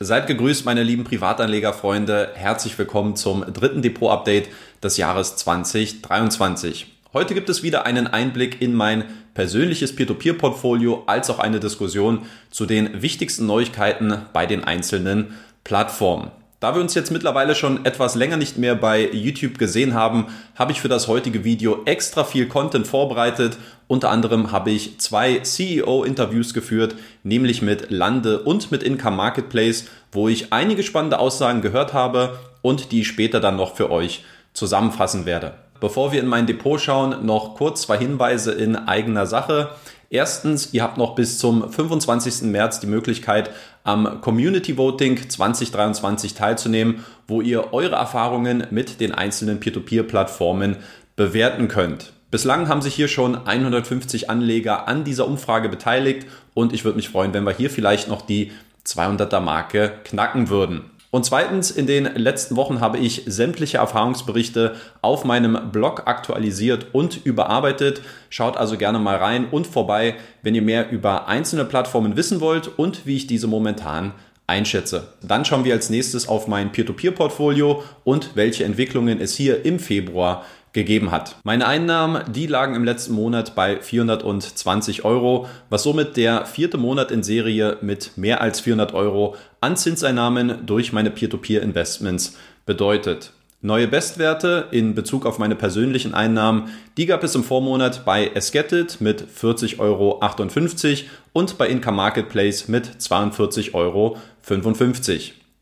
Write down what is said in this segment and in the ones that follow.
Seid gegrüßt, meine lieben Privatanlegerfreunde. Herzlich willkommen zum dritten Depot-Update des Jahres 2023. Heute gibt es wieder einen Einblick in mein persönliches Peer-to-Peer-Portfolio als auch eine Diskussion zu den wichtigsten Neuigkeiten bei den einzelnen Plattformen. Da wir uns jetzt mittlerweile schon etwas länger nicht mehr bei YouTube gesehen haben, habe ich für das heutige Video extra viel Content vorbereitet. Unter anderem habe ich zwei CEO-Interviews geführt, nämlich mit Lande und mit Income Marketplace, wo ich einige spannende Aussagen gehört habe und die später dann noch für euch zusammenfassen werde. Bevor wir in mein Depot schauen, noch kurz zwei Hinweise in eigener Sache. Erstens, ihr habt noch bis zum 25. März die Möglichkeit, am Community Voting 2023 teilzunehmen, wo ihr eure Erfahrungen mit den einzelnen Peer-to-Peer-Plattformen bewerten könnt. Bislang haben sich hier schon 150 Anleger an dieser Umfrage beteiligt und ich würde mich freuen, wenn wir hier vielleicht noch die 200er Marke knacken würden. Und zweitens, in den letzten Wochen habe ich sämtliche Erfahrungsberichte auf meinem Blog aktualisiert und überarbeitet. Schaut also gerne mal rein und vorbei, wenn ihr mehr über einzelne Plattformen wissen wollt und wie ich diese momentan einschätze. Dann schauen wir als nächstes auf mein Peer-to-Peer-Portfolio und welche Entwicklungen es hier im Februar gegeben hat. Meine Einnahmen, die lagen im letzten Monat bei 420 Euro, was somit der vierte Monat in Serie mit mehr als 400 Euro an Zinseinnahmen durch meine Peer-to-Peer-Investments bedeutet. Neue Bestwerte in Bezug auf meine persönlichen Einnahmen, die gab es im Vormonat bei Esketit mit 40,58 Euro und bei Income Marketplace mit 42,55 Euro.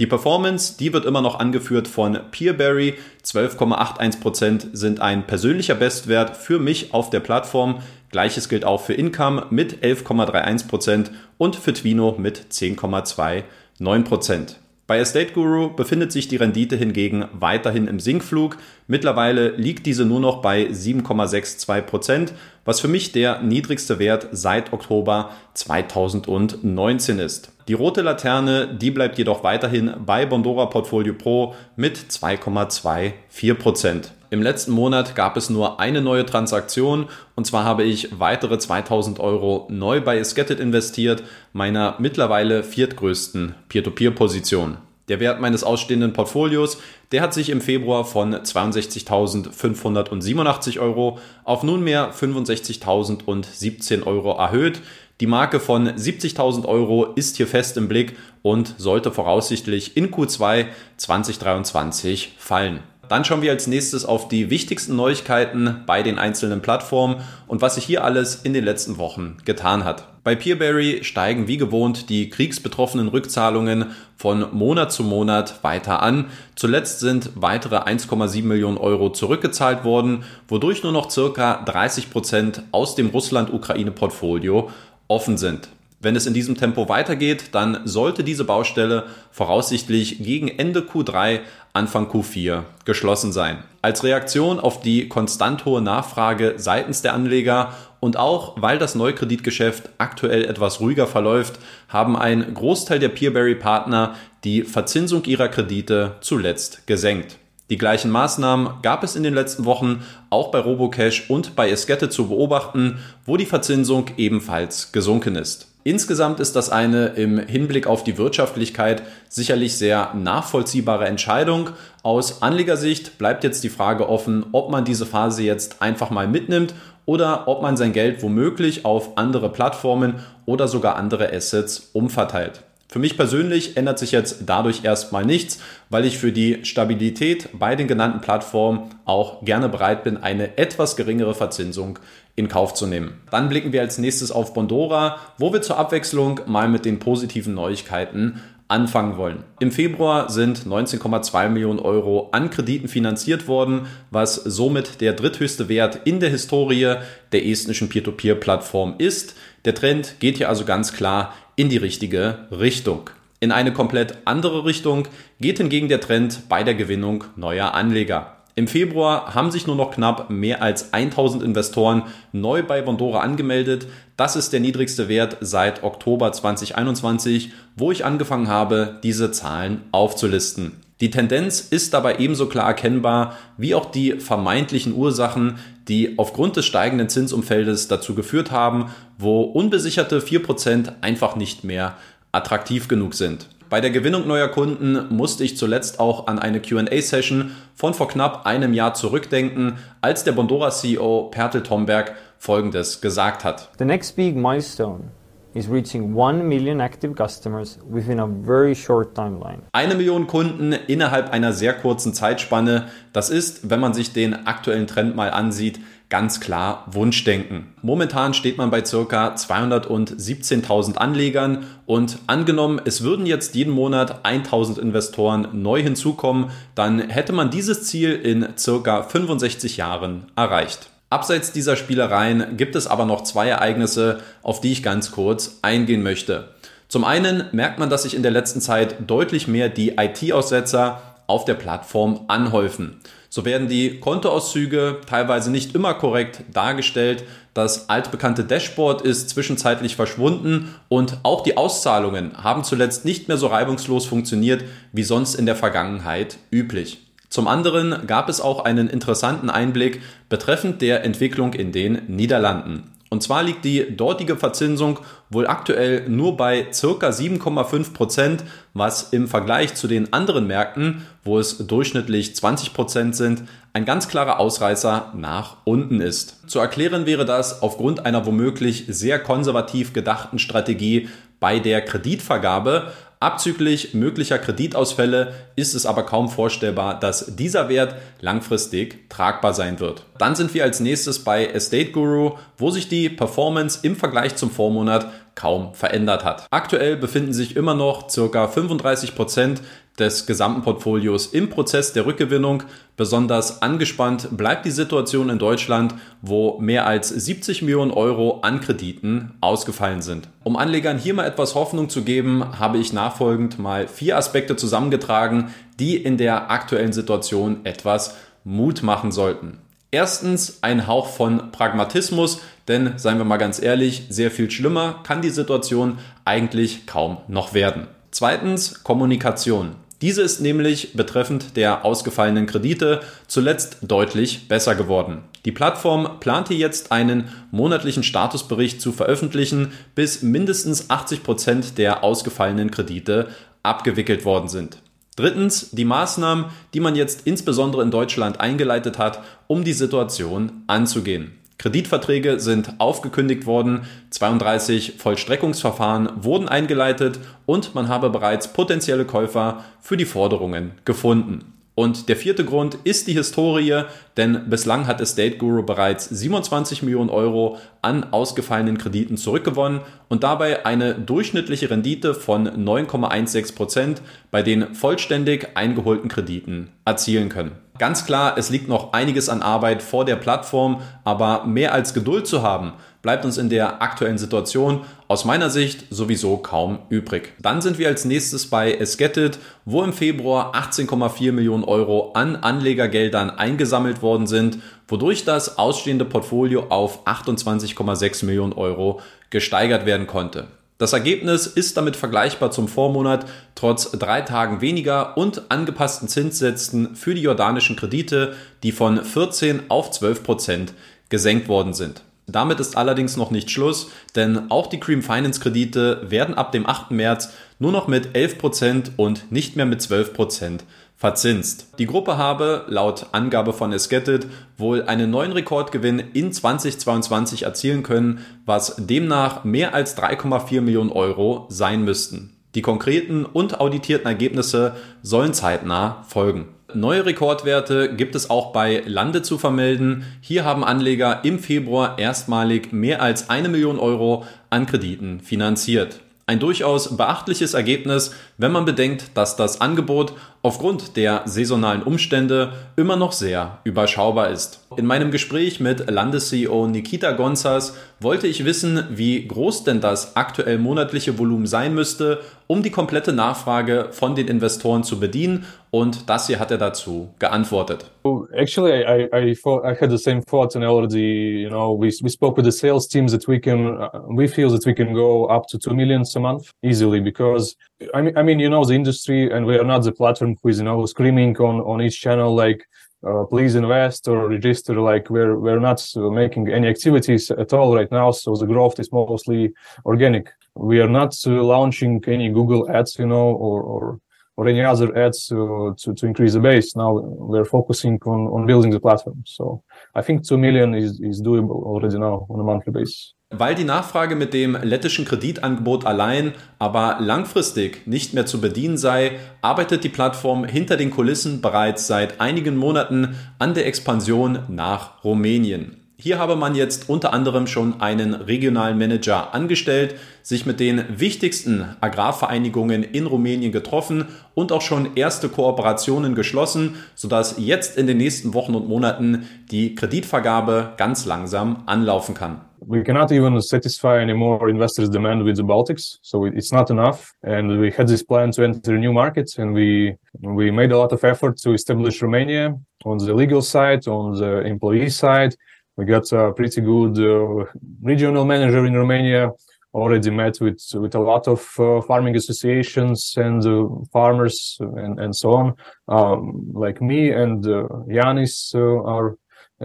Die Performance, die wird immer noch angeführt von Peerberry. 12,81% sind ein persönlicher Bestwert für mich auf der Plattform. Gleiches gilt auch für Income mit 11,31% und für Twino mit 10,29%. Bei Estate Guru befindet sich die Rendite hingegen weiterhin im Sinkflug. Mittlerweile liegt diese nur noch bei 7,62%, was für mich der niedrigste Wert seit Oktober 2019 ist. Die rote Laterne, die bleibt jedoch weiterhin bei Bondora Portfolio Pro mit 2,24%. Im letzten Monat gab es nur eine neue Transaktion und zwar habe ich weitere 2000 Euro neu bei Esketit investiert, meiner mittlerweile viertgrößten Peer-to-Peer-Position. Der Wert meines ausstehenden Portfolios, der hat sich im Februar von 62.587 Euro auf nunmehr 65.017 Euro erhöht. Die Marke von 70.000 Euro ist hier fest im Blick und sollte voraussichtlich in Q2 2023 fallen. Dann schauen wir als nächstes auf die wichtigsten Neuigkeiten bei den einzelnen Plattformen und was sich hier alles in den letzten Wochen getan hat. Bei Peerberry steigen wie gewohnt die kriegsbetroffenen Rückzahlungen von Monat zu Monat weiter an. Zuletzt sind weitere 1,7 Millionen Euro zurückgezahlt worden, wodurch nur noch circa 30 Prozent aus dem Russland-Ukraine-Portfolio offen sind. Wenn es in diesem Tempo weitergeht, dann sollte diese Baustelle voraussichtlich gegen Ende Q3, Anfang Q4 geschlossen sein. Als Reaktion auf die konstant hohe Nachfrage seitens der Anleger und auch weil das Neukreditgeschäft aktuell etwas ruhiger verläuft, haben ein Großteil der Peerberry-Partner die Verzinsung ihrer Kredite zuletzt gesenkt. Die gleichen Maßnahmen gab es in den letzten Wochen auch bei Robocash und bei Eskette zu beobachten, wo die Verzinsung ebenfalls gesunken ist. Insgesamt ist das eine im Hinblick auf die Wirtschaftlichkeit sicherlich sehr nachvollziehbare Entscheidung. Aus Anlegersicht bleibt jetzt die Frage offen, ob man diese Phase jetzt einfach mal mitnimmt oder ob man sein Geld womöglich auf andere Plattformen oder sogar andere Assets umverteilt. Für mich persönlich ändert sich jetzt dadurch erstmal nichts, weil ich für die Stabilität bei den genannten Plattformen auch gerne bereit bin, eine etwas geringere Verzinsung in Kauf zu nehmen. Dann blicken wir als nächstes auf Bondora, wo wir zur Abwechslung mal mit den positiven Neuigkeiten anfangen wollen. Im Februar sind 19,2 Millionen Euro an Krediten finanziert worden, was somit der dritthöchste Wert in der Historie der estnischen Peer-to-Peer-Plattform ist. Der Trend geht hier also ganz klar in die richtige Richtung. In eine komplett andere Richtung geht hingegen der Trend bei der Gewinnung neuer Anleger. Im Februar haben sich nur noch knapp mehr als 1000 Investoren neu bei Bondora angemeldet. Das ist der niedrigste Wert seit Oktober 2021, wo ich angefangen habe, diese Zahlen aufzulisten. Die Tendenz ist dabei ebenso klar erkennbar wie auch die vermeintlichen Ursachen, die aufgrund des steigenden Zinsumfeldes dazu geführt haben, wo unbesicherte 4% einfach nicht mehr attraktiv genug sind. bei der Gewinnung neuer Kunden musste ich zuletzt auch an eine QA-Session von vor knapp einem Jahr zurückdenken, als der Bondora-CEO Pertel Tomberg folgendes gesagt hat. The next big milestone is reaching 1 million active customers within a very short timeline. Eine Million Kunden innerhalb einer sehr kurzen Zeitspanne. Das ist, wenn man sich den aktuellen Trend mal ansieht, ganz klar Wunschdenken. Momentan steht man bei circa 217.000 Anlegern und angenommen, es würden jetzt jeden Monat 1000 Investoren neu hinzukommen, dann hätte man dieses Ziel in circa 65 Jahren erreicht. Abseits dieser Spielereien gibt es aber noch zwei Ereignisse, auf die ich ganz kurz eingehen möchte. Zum einen merkt man, dass sich in der letzten Zeit deutlich mehr die IT-Aussetzer auf der Plattform anhäufen. So werden die Kontoauszüge teilweise nicht immer korrekt dargestellt. Das altbekannte Dashboard ist zwischenzeitlich verschwunden und auch die Auszahlungen haben zuletzt nicht mehr so reibungslos funktioniert wie sonst in der Vergangenheit üblich. Zum anderen gab es auch einen interessanten Einblick betreffend der Entwicklung in den Niederlanden. Und zwar liegt die dortige Verzinsung wohl aktuell nur bei circa 7,5 Prozent, was im Vergleich zu den anderen Märkten, wo es durchschnittlich 20 Prozent sind, ein ganz klarer Ausreißer nach unten ist. Zu erklären wäre das aufgrund einer womöglich sehr konservativ gedachten Strategie bei der Kreditvergabe, Abzüglich möglicher Kreditausfälle ist es aber kaum vorstellbar, dass dieser Wert langfristig tragbar sein wird. Dann sind wir als nächstes bei Estate Guru, wo sich die Performance im Vergleich zum Vormonat kaum verändert hat. Aktuell befinden sich immer noch ca. 35 Prozent des gesamten Portfolios im Prozess der Rückgewinnung. Besonders angespannt bleibt die Situation in Deutschland, wo mehr als 70 Millionen Euro an Krediten ausgefallen sind. Um Anlegern hier mal etwas Hoffnung zu geben, habe ich nachfolgend mal vier Aspekte zusammengetragen, die in der aktuellen Situation etwas Mut machen sollten. Erstens ein Hauch von Pragmatismus, denn seien wir mal ganz ehrlich, sehr viel schlimmer kann die Situation eigentlich kaum noch werden. Zweitens Kommunikation. Diese ist nämlich betreffend der ausgefallenen Kredite zuletzt deutlich besser geworden. Die Plattform plante jetzt einen monatlichen Statusbericht zu veröffentlichen, bis mindestens 80 Prozent der ausgefallenen Kredite abgewickelt worden sind. Drittens die Maßnahmen, die man jetzt insbesondere in Deutschland eingeleitet hat, um die Situation anzugehen. Kreditverträge sind aufgekündigt worden, 32 Vollstreckungsverfahren wurden eingeleitet und man habe bereits potenzielle Käufer für die Forderungen gefunden. Und der vierte Grund ist die Historie, denn bislang hat Estate Guru bereits 27 Millionen Euro an ausgefallenen Krediten zurückgewonnen und dabei eine durchschnittliche Rendite von 9,16 Prozent bei den vollständig eingeholten Krediten erzielen können. Ganz klar, es liegt noch einiges an Arbeit vor der Plattform, aber mehr als Geduld zu haben, bleibt uns in der aktuellen Situation aus meiner Sicht sowieso kaum übrig. Dann sind wir als nächstes bei Esgetted, wo im Februar 18,4 Millionen Euro an Anlegergeldern eingesammelt worden sind, wodurch das ausstehende Portfolio auf 28,6 Millionen Euro gesteigert werden konnte. Das Ergebnis ist damit vergleichbar zum Vormonat, trotz drei Tagen weniger und angepassten Zinssätzen für die jordanischen Kredite, die von 14 auf 12 Prozent gesenkt worden sind. Damit ist allerdings noch nicht Schluss, denn auch die Cream Finance Kredite werden ab dem 8. März nur noch mit 11 Prozent und nicht mehr mit 12 Prozent verzinst. Die Gruppe habe, laut Angabe von Esketit, wohl einen neuen Rekordgewinn in 2022 erzielen können, was demnach mehr als 3,4 Millionen Euro sein müssten. Die konkreten und auditierten Ergebnisse sollen zeitnah folgen. Neue Rekordwerte gibt es auch bei Lande zu vermelden. Hier haben Anleger im Februar erstmalig mehr als eine Million Euro an Krediten finanziert. Ein durchaus beachtliches Ergebnis, wenn man bedenkt, dass das Angebot aufgrund der saisonalen Umstände immer noch sehr überschaubar ist. In meinem Gespräch mit Landes-CEO Nikita Gonzas wollte ich wissen, wie groß denn das aktuell monatliche Volumen sein müsste, um die komplette Nachfrage von den Investoren zu bedienen und das hier hat er dazu geantwortet. Actually, I, I, thought, I had the same thoughts and already, you know, we, we spoke with the sales teams that we can, uh, we feel that we can go up to 2 millions a month easily because I mean, I mean, you know, the industry and we are not the platform who is, you know, screaming on, on each channel, like, uh, please invest or register. Like we're, we're not making any activities at all right now. So the growth is mostly organic we are not uh, launching any Google ads, you know, or, or, or any other ads to, to, to increase the base. Now we're focusing on, on building the platform. So I think 2 million is, is doable already now on a monthly basis. Weil die Nachfrage mit dem lettischen Kreditangebot allein aber langfristig nicht mehr zu bedienen sei, arbeitet die Plattform hinter den Kulissen bereits seit einigen Monaten an der Expansion nach Rumänien. Hier habe man jetzt unter anderem schon einen regionalen Manager angestellt, sich mit den wichtigsten Agrarvereinigungen in Rumänien getroffen und auch schon erste Kooperationen geschlossen, sodass jetzt in den nächsten Wochen und Monaten die Kreditvergabe ganz langsam anlaufen kann. we cannot even satisfy anymore investors' demand with the Baltics, so it's not enough. And we had this plan to enter new markets, and we we made a lot of effort to establish Romania on the legal side, on the employee side, we got a pretty good uh, regional manager in Romania. Already met with with a lot of uh, farming associations and uh, farmers and, and so on. Um, like me and Yanis, our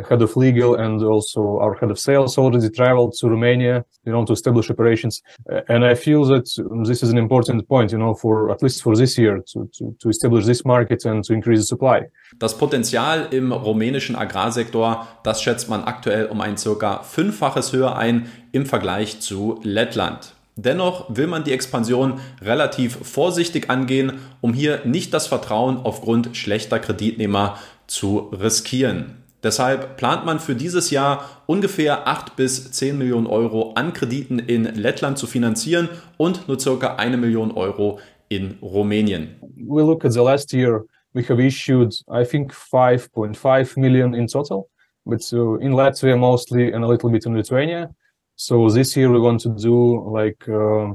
head of legal and also our head of sales already traveled to Romania, you know, to establish operations. And I feel that this is an important point, you know, for at least for this year to, to, to establish this market and to increase the supply. Das Potenzial im rumänischen Agrarsektor, das schätzt man aktuell um ein circa fünffaches höher ein im Vergleich zu Lettland. Dennoch will man die Expansion relativ vorsichtig angehen, um hier nicht das Vertrauen aufgrund schlechter Kreditnehmer zu riskieren. Deshalb plant man für dieses Jahr ungefähr 8 bis 10 Millionen Euro an Krediten in Lettland zu finanzieren und nur circa eine Million Euro in Rumänien. We look at the last year, we have issued, I think, 5.5 million in total, but so in Latvia mostly and a little bit in Lithuania. So this year we want to do like uh,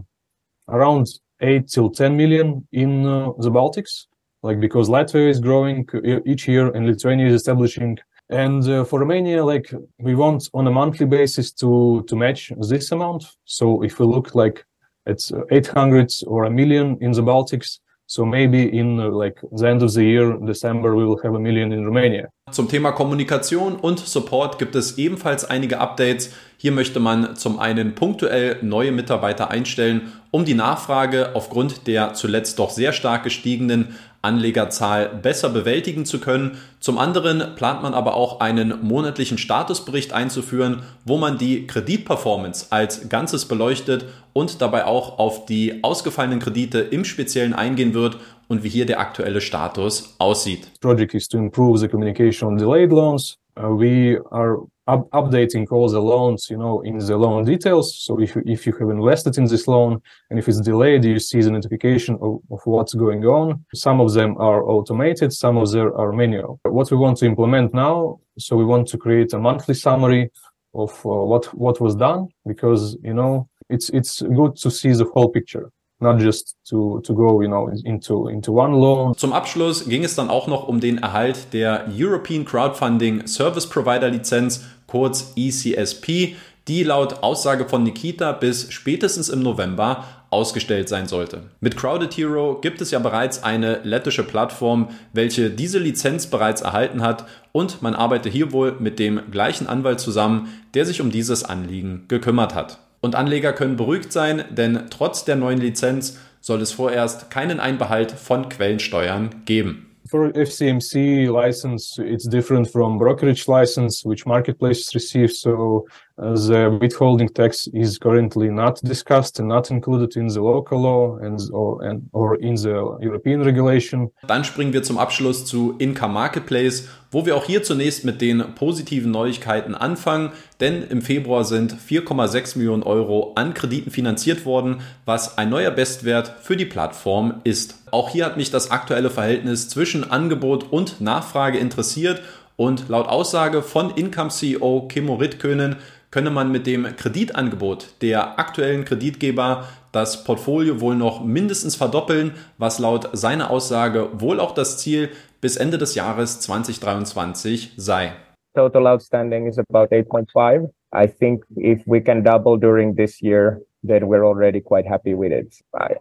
around 8 till 10 million in uh, the Baltics, like because Latvia is growing each year and Lithuania is establishing and uh, for Romania, like we want on a monthly basis to to match this amount. So if we look like it's 800 or a million in the Baltics, so maybe in uh, like the end of the year, December, we will have a million in Romania. Zum Thema Kommunikation und Support gibt es ebenfalls einige Updates. Hier möchte man zum einen punktuell neue Mitarbeiter einstellen, um die Nachfrage aufgrund der zuletzt doch sehr stark gestiegenen Anlegerzahl besser bewältigen zu können. Zum anderen plant man aber auch einen monatlichen Statusbericht einzuführen, wo man die Kreditperformance als Ganzes beleuchtet und dabei auch auf die ausgefallenen Kredite im Speziellen eingehen wird und wie hier der aktuelle Status aussieht. Project is to improve the communication on delayed loans. Uh, we are up updating all the loans, you know, in the loan details. So if you, if you have invested in this loan and if it's delayed, you see the notification of, of what's going on. Some of them are automated, some of them are manual. What we want to implement now, so we want to create a monthly summary of uh, what what was done because you know it's it's good to see the whole picture not just to, to go, you know, into, into one loan. Zum Abschluss ging es dann auch noch um den Erhalt der European Crowdfunding Service Provider Lizenz, kurz ECSP, die laut Aussage von Nikita bis spätestens im November ausgestellt sein sollte. Mit Crowded Hero gibt es ja bereits eine lettische Plattform, welche diese Lizenz bereits erhalten hat und man arbeitet hier wohl mit dem gleichen Anwalt zusammen, der sich um dieses Anliegen gekümmert hat. Und Anleger können beruhigt sein, denn trotz der neuen Lizenz soll es vorerst keinen Einbehalt von Quellensteuern geben. For FCMC license, it's different from brokerage license, which marketplaces receive. So the withholding tax is currently not discussed and not included in the local law and or, and, or in the European regulation. Dann springen wir zum Abschluss zu Income Marketplace, wo wir auch hier zunächst mit den positiven Neuigkeiten anfangen, denn im Februar sind 4,6 Millionen Euro an Krediten finanziert worden, was ein neuer Bestwert für die Plattform ist. Auch hier hat mich das aktuelle Verhältnis zwischen Angebot und Nachfrage interessiert und laut Aussage von Income CEO Kimmo Rittkönen könne man mit dem Kreditangebot der aktuellen Kreditgeber das Portfolio wohl noch mindestens verdoppeln, was laut seiner Aussage wohl auch das Ziel bis Ende des Jahres 2023 sei. Total outstanding is about 8.5. I think if we can double during this year, then we're already quite happy with it.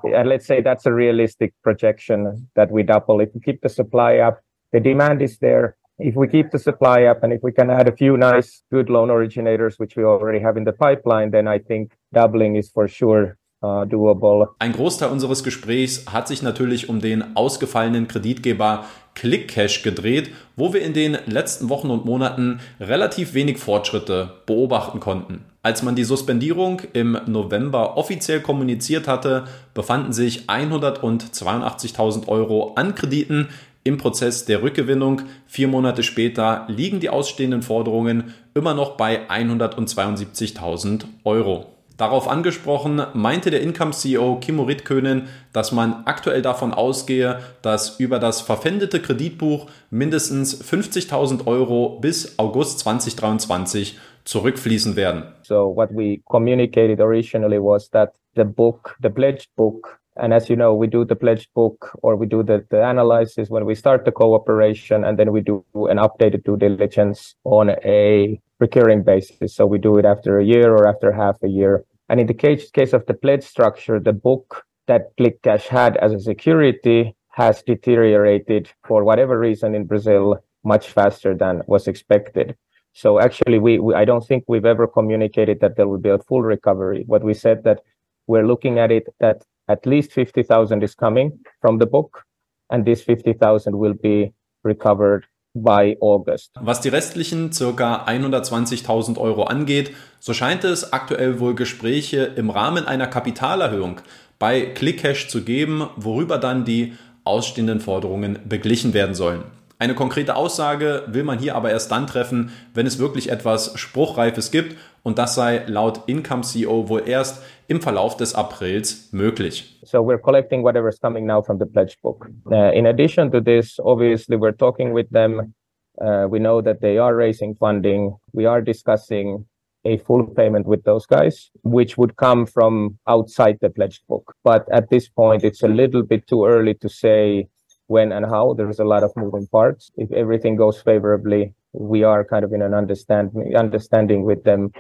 And let's say that's a realistic projection that we double. If we keep the supply up, the demand is there. If we keep the supply up and if we can add a few nice, good loan originators, which we already have in the pipeline, then I think doubling is for sure uh, doable. Ein Großteil unseres Gesprächs hat sich natürlich um den ausgefallenen Kreditgeber ClickCash gedreht, wo wir in den letzten Wochen und Monaten relativ wenig Fortschritte beobachten konnten. Als man die Suspendierung im November offiziell kommuniziert hatte, befanden sich 182.000 Euro an Krediten im Prozess der Rückgewinnung. Vier Monate später liegen die ausstehenden Forderungen immer noch bei 172.000 Euro. Darauf angesprochen, meinte der Income-CEO Kimmo Ritkönen, dass man aktuell davon ausgehe, dass über das verpfändete Kreditbuch mindestens 50.000 Euro bis August 2023 zurückfließen werden. So what we communicated originally was that the book, the pledged book, and as you know, we do the pledged book or we do the, the analysis when we start the cooperation and then we do an updated due diligence on a recurring basis. So we do it after a year or after half a year. And in the case, case of the pledge structure, the book that ClickCash had as a security has deteriorated for whatever reason in Brazil much faster than was expected. So actually, we, we, I don't think we've ever communicated that there will be a full recovery. What we said that we're looking at it that at least 50,000 is coming from the book, and this 50,000 will be recovered by August. Was die restlichen circa 120.000 Euro angeht, so scheint es aktuell wohl Gespräche im Rahmen einer Kapitalerhöhung bei ClickCash zu geben, worüber dann die ausstehenden Forderungen beglichen werden sollen. Eine konkrete Aussage will man hier aber erst dann treffen, wenn es wirklich etwas Spruchreifes gibt und das sei laut Income CEO wohl erst im Verlauf des Aprils möglich. So we're collecting whatever is coming now from the pledge book. Uh, in addition to this, obviously we're talking with them. Uh, we know that they are raising funding. We are discussing a full payment with those guys, which would come from outside the pledge book. But at this point, it's a little bit too early to say when and how. There's a lot of moving parts. If everything goes favorably, we are kind of in an understand understanding with them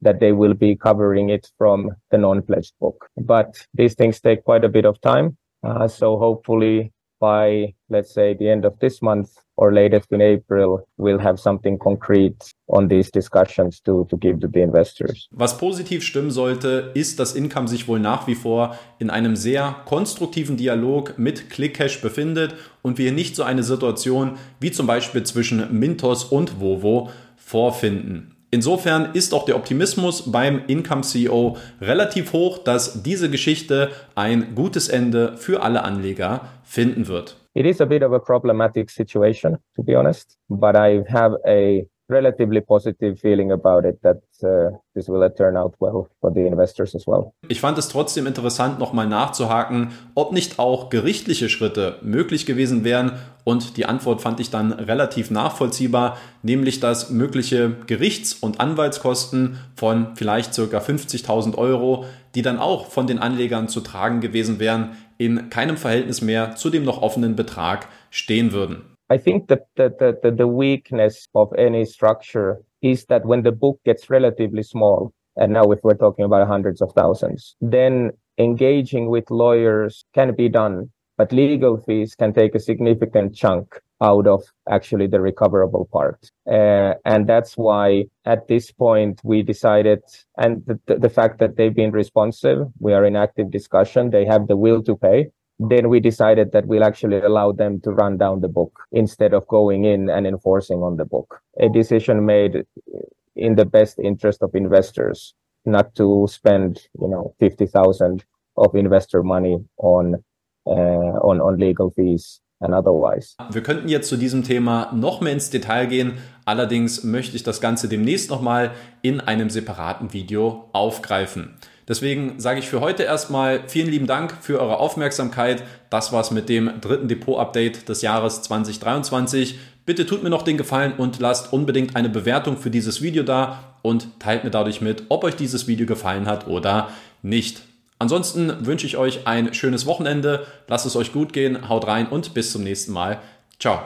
that they will be covering it from the non-pledged book. But these things take quite a bit of time. Uh, so hopefully by let's say the end of this month or latest in April, we'll have something concrete on these discussions to, to give to the investors. Was positiv stimmen sollte, ist, dass Income sich wohl nach wie vor in einem sehr konstruktiven Dialog mit ClickCash befindet und wir nicht so eine Situation wie zum Beispiel zwischen Mintos und Vovo vorfinden. Insofern ist auch der Optimismus beim Income CEO relativ hoch, dass diese Geschichte ein gutes Ende für alle Anleger finden wird. It is a bit of a problematic situation, to be honest, but I have a relatively positive feeling about it that uh, this will turn out well for the investors as well. Ich fand es trotzdem interessant, nochmal nachzuhaken, ob nicht auch gerichtliche Schritte möglich gewesen wären. Und die Antwort fand ich dann relativ nachvollziehbar, nämlich dass mögliche Gerichts- und Anwaltskosten von vielleicht circa 50.000 Euro, die dann auch von den Anlegern zu tragen gewesen wären, in keinem Verhältnis mehr zu dem noch offenen Betrag stehen würden. I think that the, the, the, weakness of any structure is that when the book gets relatively small, and now if we're talking about hundreds of thousands, then engaging with lawyers can be done, but legal fees can take a significant chunk out of actually the recoverable part. Uh, and that's why at this point we decided, and the, the fact that they've been responsive, we are in active discussion, they have the will to pay then we decided that we'll actually allow them to run down the book instead of going in and enforcing on the book. A decision made in the best interest of investors, not to spend, you know, 50,000 of investor money on, uh, on, on legal fees and otherwise. Wir könnten jetzt zu diesem Thema noch mehr ins Detail gehen. Allerdings möchte ich das Ganze demnächst nochmal in einem separaten Video aufgreifen. Deswegen sage ich für heute erstmal vielen lieben Dank für eure Aufmerksamkeit. Das war's mit dem dritten Depot-Update des Jahres 2023. Bitte tut mir noch den Gefallen und lasst unbedingt eine Bewertung für dieses Video da und teilt mir dadurch mit, ob euch dieses Video gefallen hat oder nicht. Ansonsten wünsche ich euch ein schönes Wochenende. Lasst es euch gut gehen, haut rein und bis zum nächsten Mal. Ciao.